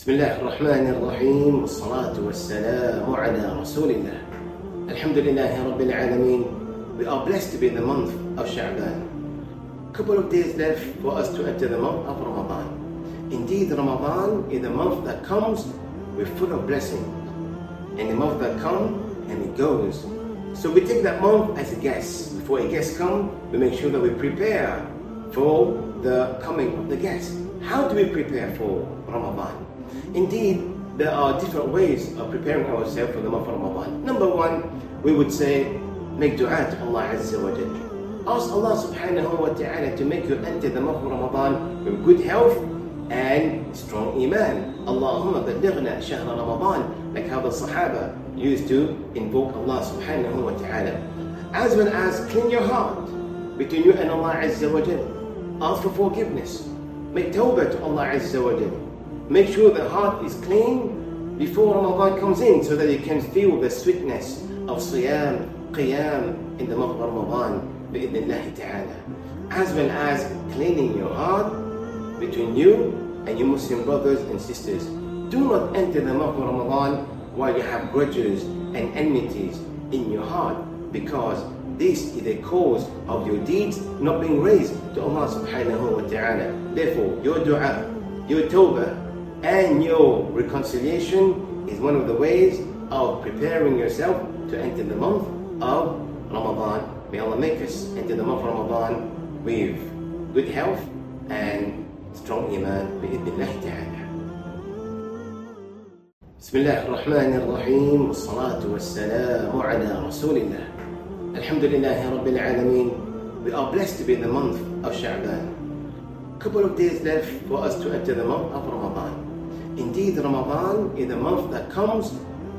بسم الله الرحمن الرحيم والصلاة والسلام على رسول الله الحمد لله رب العالمين We are blessed to be in the month of Sha'ban couple of days left for us to enter the month of Ramadan Indeed Ramadan is the month that comes with full of blessing and the month that comes and it goes so we take that month as a guest before a guest comes we make sure that we prepare for the coming of the guest how do we prepare for Ramadan Indeed, there are different ways of preparing ourselves for the month of Ramadan. Number one, we would say, make dua to Allah Azza wa Jal. Ask Allah subhanahu wa ta'ala to make you enter the month of Ramadan with good health and strong iman. Allahumma balighna shahr Ramadan, like how the Sahaba used to invoke Allah subhanahu wa ta'ala. As well as clean your heart between you and Allah Azza wa Jal. Ask for forgiveness. Make tawbah to Allah Azza wa Jal. Make sure the heart is clean before Ramadan comes in so that you can feel the sweetness of Siyam, Qiyam in the month of Ramadan ta'ala. As well as cleaning your heart between you and your Muslim brothers and sisters. Do not enter the month of Ramadan while you have grudges and enmities in your heart because this is the cause of your deeds not being raised to Allah subhanahu wa ta'ala. Therefore, your dua, your tawbah, and your reconciliation is one of the ways of preparing yourself to enter the month of Ramadan. May Allah make us enter the month of Ramadan with good health and strong iman بإذن ta'ala. بسم الله الرحمن الرحيم والصلاة والسلام على رسول الله الحمد لله رب العالمين We are blessed to be in the month of Sha'ban. couple of days left for us to enter the month of Ramadan. Indeed, Ramadan is a month that comes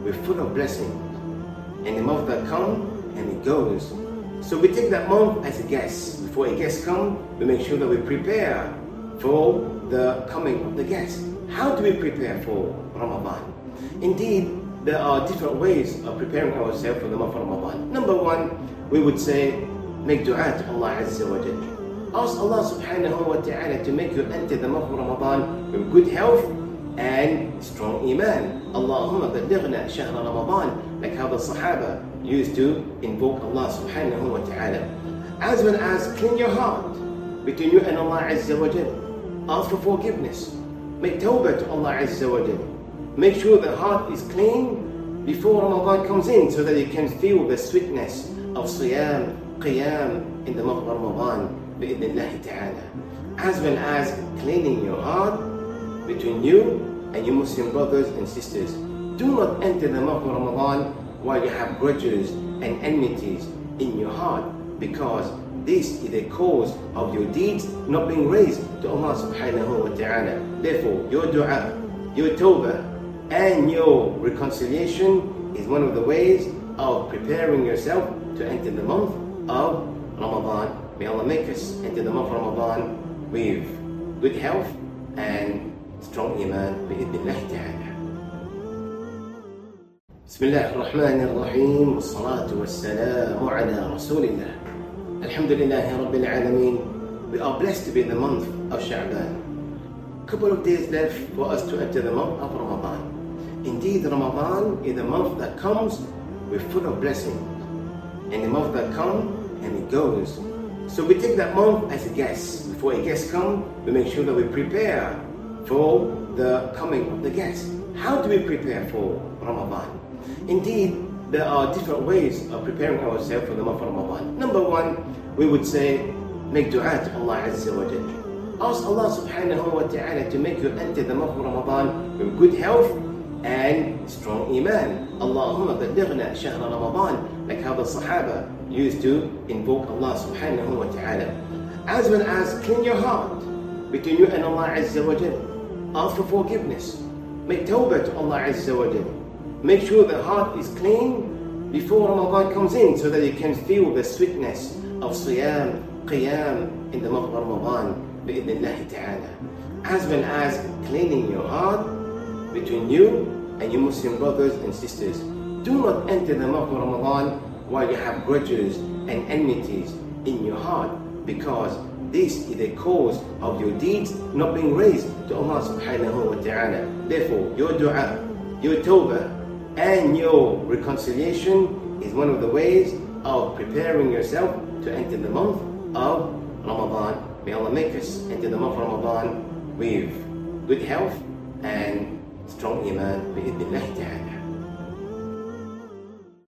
with full of blessing. And the month that comes and it goes. So we take that month as a guest. Before a guest comes, we make sure that we prepare for the coming of the guest. How do we prepare for Ramadan? Indeed, there are different ways of preparing ourselves for the month of Ramadan. Number one, we would say, make dua to Allah Azza wa Jalla. Ask Allah subhanahu wa ta'ala to make you enter the month of Ramadan with good health and strong iman. Allahumma balighna shahr Ramadan, like how the Sahaba used to invoke Allah subhanahu wa ta'ala. As well as clean your heart between you and Allah Azza wa Jal. Ask for forgiveness. Make tawbah to Allah Azza wa Jal. Make sure the heart is clean before Ramadan comes in so that you can feel the sweetness of Siyam, Qiyam in the month of Ramadan. As well as cleaning your heart between you and your Muslim brothers and sisters. Do not enter the month of Ramadan while you have grudges and enmities in your heart because this is the cause of your deeds not being raised to Allah subhanahu wa ta'ala. Therefore, your dua, your tawbah, and your reconciliation is one of the ways of preparing yourself to enter the month of Ramadan. May Allah make us enter the month of Ramadan with good health and strong iman بإذن الله تعالى. بسم الله الرحمن الرحيم والصلاة والسلام على رسول الله. الحمد لله رب العالمين. We are blessed to be in the month of Sha'ban. couple of days left for us to enter the month of Ramadan. Indeed, Ramadan is a month that comes with full of blessing. And the month that comes and it goes. So we take that month as a guest. Before a guest comes, we make sure that we prepare for the coming of the guest. How do we prepare for Ramadan? Indeed, there are different ways of preparing ourselves for the month of Ramadan. Number one, we would say, make dua to Allah Azza wa Jalla. Ask Allah subhanahu wa ta'ala to make you enter the month of Ramadan with good health and strong iman. Allahumma balighna shahr Ramadan, like how the Sahaba used to invoke Allah subhanahu wa ta'ala. As well as clean your heart between you and Allah Azza wa Jalla. Ask for forgiveness. Make tawbah to Allah Azza wa Jalla. Make sure the heart is clean before Ramadan comes in so that you can feel the sweetness of Siyam, Qiyam in the month of Ramadan bi'idhnillahi ta'ala. As well as cleaning your heart between you and your Muslim brothers and sisters. Do not enter the month of Ramadan while you have grudges and enmities in your heart because this is the cause of your deeds not being raised to Allah subhanahu wa ta'ala. Therefore, your dua, your tawbah, and your reconciliation is one of the ways of preparing yourself to enter the month of Ramadan. May Allah make us enter the month of Ramadan with good health and strong iman بإذن الله تعالى